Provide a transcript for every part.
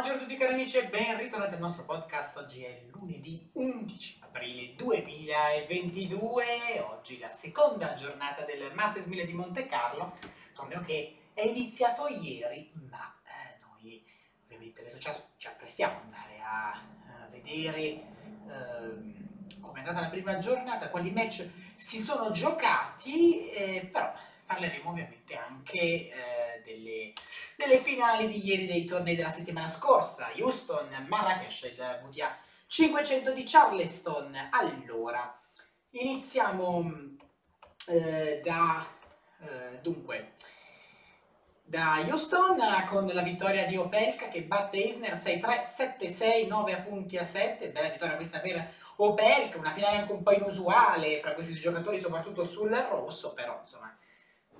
Buongiorno a tutti cari amici e ben ritornati al nostro podcast. Oggi è lunedì 11 aprile 2022. Oggi la seconda giornata del Masters 1000 di Monte Carlo. Torneo che è iniziato ieri, ma eh, noi ovviamente adesso ci, ci apprestiamo ad andare a, a vedere eh, come è andata la prima giornata, quali match si sono giocati, eh, però parleremo ovviamente anche eh, delle, delle, finali di ieri dei tornei della settimana scorsa, Houston, Marrakesh, il VTA 500 di Charleston. Allora, iniziamo eh, da, eh, dunque, da Houston con la vittoria di Opelka che batte Isner 6-3, 7-6, 9 punti a 7, bella vittoria questa per Opelka, una finale anche un po' inusuale fra questi giocatori, soprattutto sul rosso, però insomma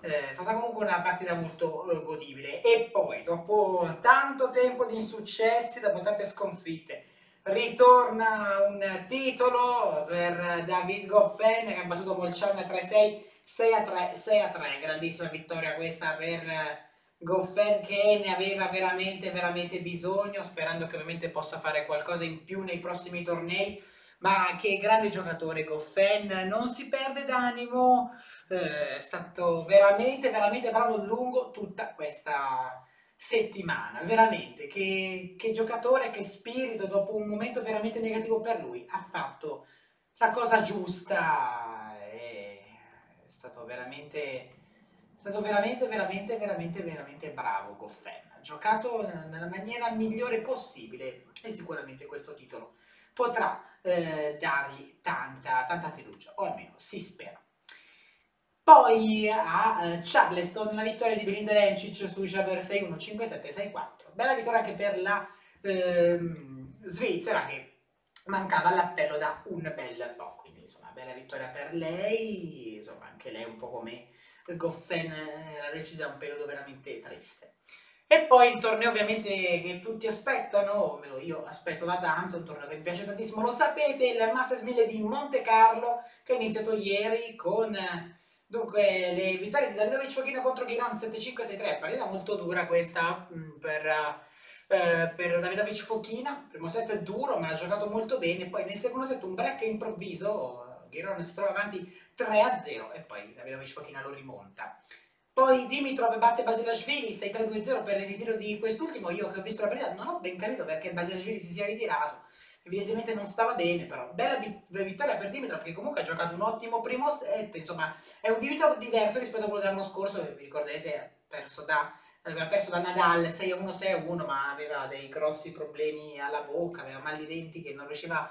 eh, è stata comunque una partita molto eh, godibile. E poi, dopo tanto tempo di insuccessi, dopo tante sconfitte, ritorna un titolo per David Goffin che ha battuto Molchan 3-6, 6-3, 6-3. Grandissima vittoria questa per Goffin che ne aveva veramente, veramente bisogno, sperando che ovviamente possa fare qualcosa in più nei prossimi tornei ma che grande giocatore Goffen, non si perde d'animo, eh, è stato veramente, veramente bravo lungo tutta questa settimana, veramente, che, che giocatore, che spirito, dopo un momento veramente negativo per lui, ha fatto la cosa giusta, è stato veramente, è stato veramente, veramente, veramente, veramente bravo Goffen, ha giocato nella maniera migliore possibile e sicuramente questo titolo potrà eh, dargli tanta, tanta fiducia, o almeno si spera. Poi a eh, Charleston la vittoria di Belinda Lencic su Jaber 6-1, 5-7, 6-4. Bella vittoria anche per la ehm, Svizzera che mancava l'appello da un bel po'. Quindi insomma bella vittoria per lei, insomma anche lei un po' come Goffen era eh, decisa un periodo veramente triste. E poi il torneo ovviamente che tutti aspettano, io aspetto da tanto, un torneo che mi piace tantissimo, lo sapete, il Masters 1000 di Monte Carlo che è iniziato ieri con dunque, le vittorie di Davidovic Fochino contro Chiron 7-5-6-3, partita molto dura questa mm, per, eh, per Davidovic Fochina, primo set è duro ma ha giocato molto bene, poi nel secondo set un break improvviso, Chiron si trova avanti 3-0 e poi Davidovic Fochina lo rimonta. Poi Dimitrov batte Basilashvili 6-3-2-0 per il ritiro di quest'ultimo. Io che ho visto la partita non ho ben capito perché Basilashvili si sia ritirato. Evidentemente non stava bene, però bella vittoria per Dimitrov che comunque ha giocato un ottimo primo set. Insomma, è un Dimitrov diverso rispetto a quello dell'anno scorso. Vi ricorderete, ha perso da, aveva perso da Nadal 6-1, 6-1, ma aveva dei grossi problemi alla bocca, aveva mal di denti che non riusciva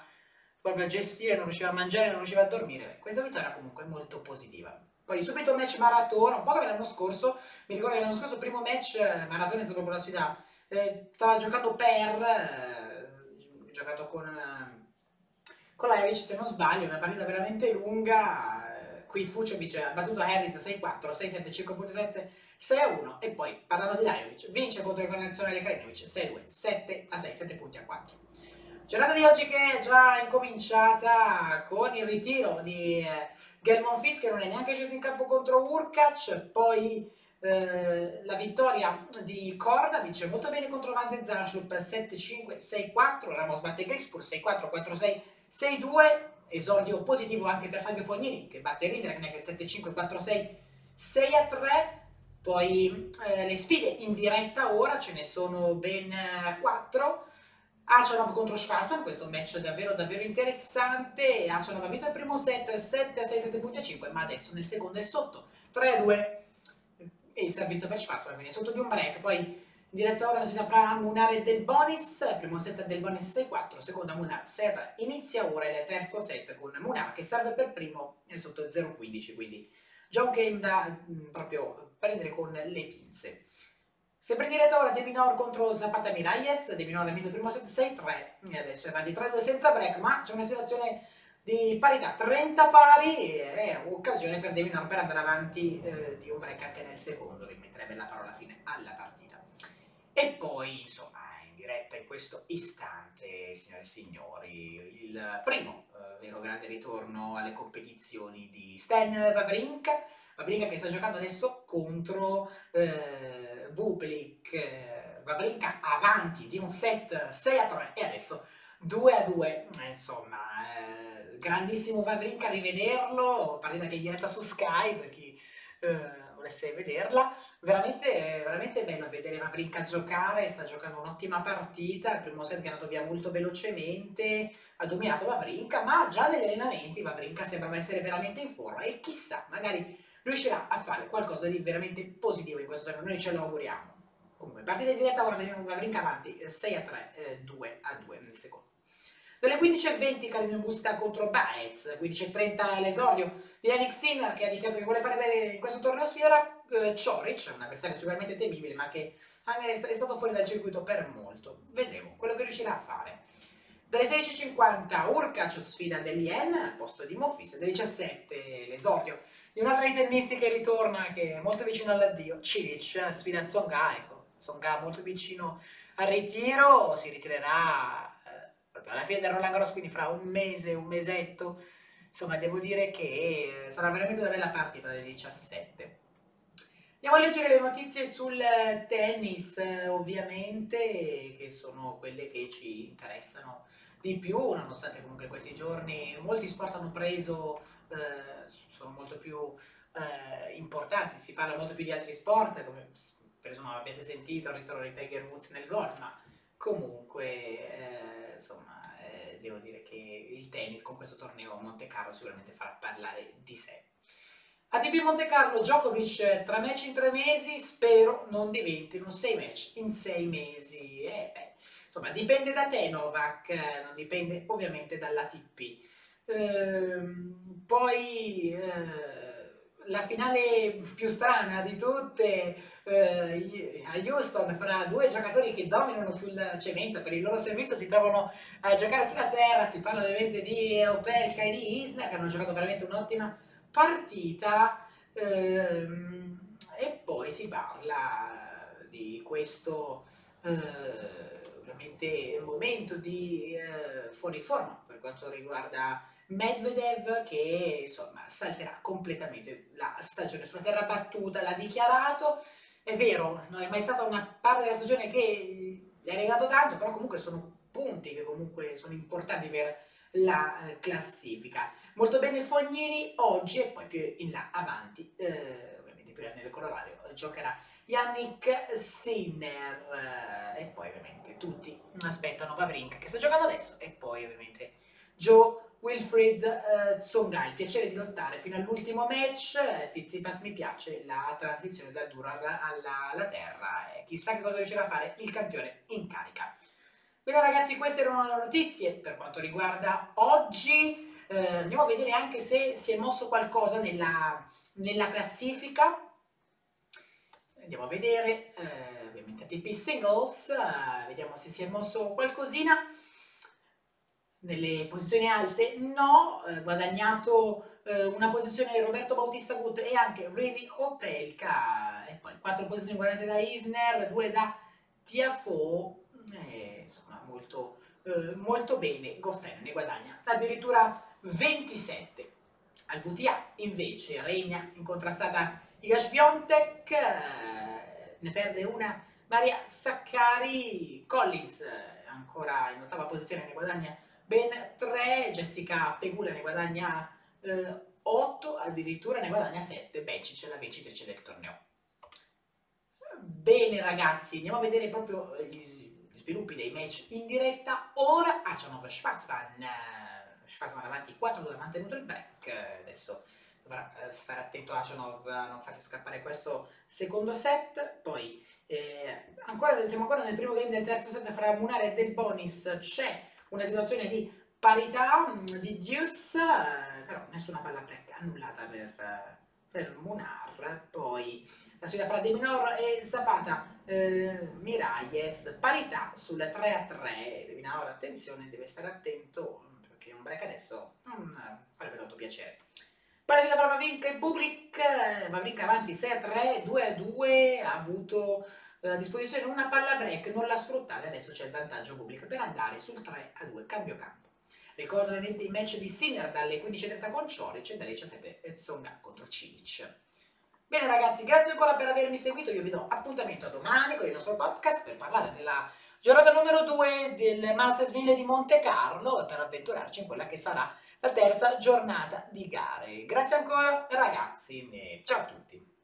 proprio a gestire, non riusciva a mangiare, non riusciva a dormire. Questa vittoria comunque è molto positiva. Poi subito match maratona, un po' come l'anno scorso, mi ricordo che l'anno scorso il primo match eh, maratona è dopo la sfida, eh, stava giocando per, eh, giocato con, eh, con l'Ajavic se non sbaglio, una partita veramente lunga, eh, qui Fucevic ha battuto Harris 6-4, 6-7, 5.7, 6-1 e poi parlando di Lajovic, vince contro il connazionale Krenovic 6-2, 7-6, 7 punti a 4. Giornata di oggi che è già incominciata con il ritiro di Gelmon Fisk che non è neanche sceso in campo contro Urkac, poi eh, la vittoria di Korda vince molto bene contro Van den Zarschup 7-5, 6-4, Ramos batte Grigspur 6-4, 4-6, 6-2, esordio positivo anche per Fabio Fognini che batte Rinderknecht 7-5, 4-6, 6-3, poi eh, le sfide in diretta ora ce ne sono ben 4, Achanov contro Schwartzman, questo è match davvero davvero interessante. Achanov ha vinto il primo set 7 6 7.5, ma adesso nel secondo è sotto 3 2. E il servizio per Schwartzman quindi è sotto di un break. Poi in diretta ora la sfida fra Munar e Del Bonis. Primo set del Bonis 6-4, seconda Munar 6-3. Inizia ora il terzo set con Munar che serve per primo e sotto 0-15. Quindi già un game da mh, mm, proprio prendere con le pinze. Sempre in diretta ora De Minor contro Zapata Miralles, De Minor ha vinto il primo set 6-3 e adesso è avanti 3-2 senza break, ma c'è una situazione di parità, 30 pari, è occasione per De Minor per andare avanti eh, di un break anche nel secondo, che metterebbe la parola fine alla partita. E poi, insomma, in diretta in questo istante, signore e signori, il primo eh, vero grande ritorno alle competizioni di Stan Wawrinka, Wawrinka che sta giocando adesso contro eh, Bublik, eh, avanti di un set 6 a 3 e adesso 2 a 2, eh, insomma, eh, grandissimo Wawrinka, rivederlo, partita che è in diretta su Sky per chi eh, volesse vederla, veramente, veramente bello vedere Wawrinka giocare, sta giocando un'ottima partita, il primo set è andato via molto velocemente, ha dominato Wawrinka, ma già negli allenamenti. Wawrinka sembrava essere veramente in forma. E chissà, magari riuscirà a fare qualcosa di veramente positivo in questo torneo, noi ce lo auguriamo. Comunque, partita in diretta, ora vediamo Wawrinka avanti, 6 a 3, eh, 2 a 2 nel secondo. Dalle 15.20 Carino Busta contro Baez, 15.30 l'esordio di Yannick Sinner che ha dichiarato che vuole fare in questo torneo sfida, eh, Cioric, un avversario sicuramente temibile ma che è stato fuori dal circuito per molto. Vedremo quello che riuscirà a fare. Dalle 16.50 Urkac sfida dell'Ien al posto di Monfils, dalle 17 l'esordio di un'altra di tennisti che ritorna, che è molto vicino all'addio, Cilic sfida Tsonga, ecco, Tsonga molto vicino al ritiro, si ritirerà proprio alla fine del Roland Garros, quindi fra un mese, un mesetto, insomma devo dire che sarà veramente una bella partita del 17. Andiamo a leggere le notizie sul tennis, ovviamente, che sono quelle che ci interessano di più, nonostante comunque questi giorni molti sport hanno preso, eh, sono molto più eh, importanti, si parla molto più di altri sport, come per esempio avete sentito il ritorno di Tiger Woods nel golf, ma comunque eh, insomma eh, devo dire che il tennis con questo torneo a Monte Carlo sicuramente farà parlare di sé ATP Monte Carlo, Djokovic tre match in tre mesi, spero non diventino sei match in sei mesi. Eh, insomma, dipende da te Novak, non dipende ovviamente dall'ATP. Ehm, poi eh, la finale più strana di tutte eh, a Houston fra due giocatori che dominano sul cemento per il loro servizio si trovano a giocare sulla terra si parla ovviamente di Opelka e di Isner che hanno giocato veramente un'ottima partita ehm, e poi si parla di questo eh, ovviamente momento di eh, fuori forma per quanto riguarda Medvedev che insomma salterà completamente la stagione sulla terra battuta, l'ha dichiarato, è vero, non è mai stata una parte della stagione che gli ha regalato tanto, però comunque sono punti che comunque sono importanti per la eh, classifica. Molto bene Fognini oggi e poi più in là avanti, eh, ovviamente più nel colorario, giocherà Yannick Sinner eh, e poi ovviamente tutti aspettano Pavrinka che sta giocando adesso e poi ovviamente Joe Wilfried uh, Tsonga, il piacere di lottare fino all'ultimo match, Zizipas mi piace la transizione dal duro alla, alla, terra, e chissà che cosa riuscirà a fare il campione in carica. Bene ragazzi, queste erano le notizie per quanto riguarda oggi, eh, andiamo a vedere anche se si è mosso qualcosa nella, nella classifica, andiamo a vedere, eh, ovviamente ATP Singles, eh, vediamo se si è mosso qualcosina, nelle posizioni alte? No, eh, guadagnato eh, una posizione Roberto Bautista Gut e anche Really Opelka. E poi quattro posizioni guadagnate da Isner, due da Tiafo, eh, insomma molto, eh, molto bene, Goffen ne guadagna addirittura 27. Al VTA invece regna incontrastata Iga Piontek, eh, ne perde una Maria Saccari, Collins eh, ancora in ottava posizione ne guadagna ben 3, Jessica Pegula ne guadagna eh, 8, addirittura ne guadagna 7, Bencic è la vincitrice del torneo. Bene ragazzi, andiamo a vedere proprio gli sviluppi dei match in diretta. Ora Achanov Schwarzman, Schwarzman avanti 4 dove ha mantenuto il break, adesso dovrà eh, stare attento Achanov a non farsi scappare questo secondo set. Poi eh, ancora, siamo ancora nel primo game del terzo set fra Munare e Del Bonis, c'è una situazione di parità, mm, di deuce, eh, però nessuna palla break annullata per, eh, per Munar. Poi la sfida fra De Minor e Zapata, eh, Miralles, parità sul 3 a 3. De Minor, attenzione, deve stare attento perché un break adesso mm, farebbe tanto piacere. Partita fra Vavrinka e Bublik, Vavrinka avanti 6 a 3, 2 a 2, ha avuto a disposizione una palla break, non la sfruttate, adesso c'è il vantaggio pubblico per andare sul 3 a 2 cambio campo. Ricordo ovviamente i match di Sinner dalle 15.30 con Cioric e dalle 17 Tsonga contro Cilic. Bene ragazzi, grazie ancora per avermi seguito, io vi do appuntamento a domani con il nostro podcast per parlare della giornata numero 2 del Masters 1000 di Monte Carlo e per avventurarci in quella che sarà la terza giornata di gare. Grazie ancora ragazzi e ciao a tutti!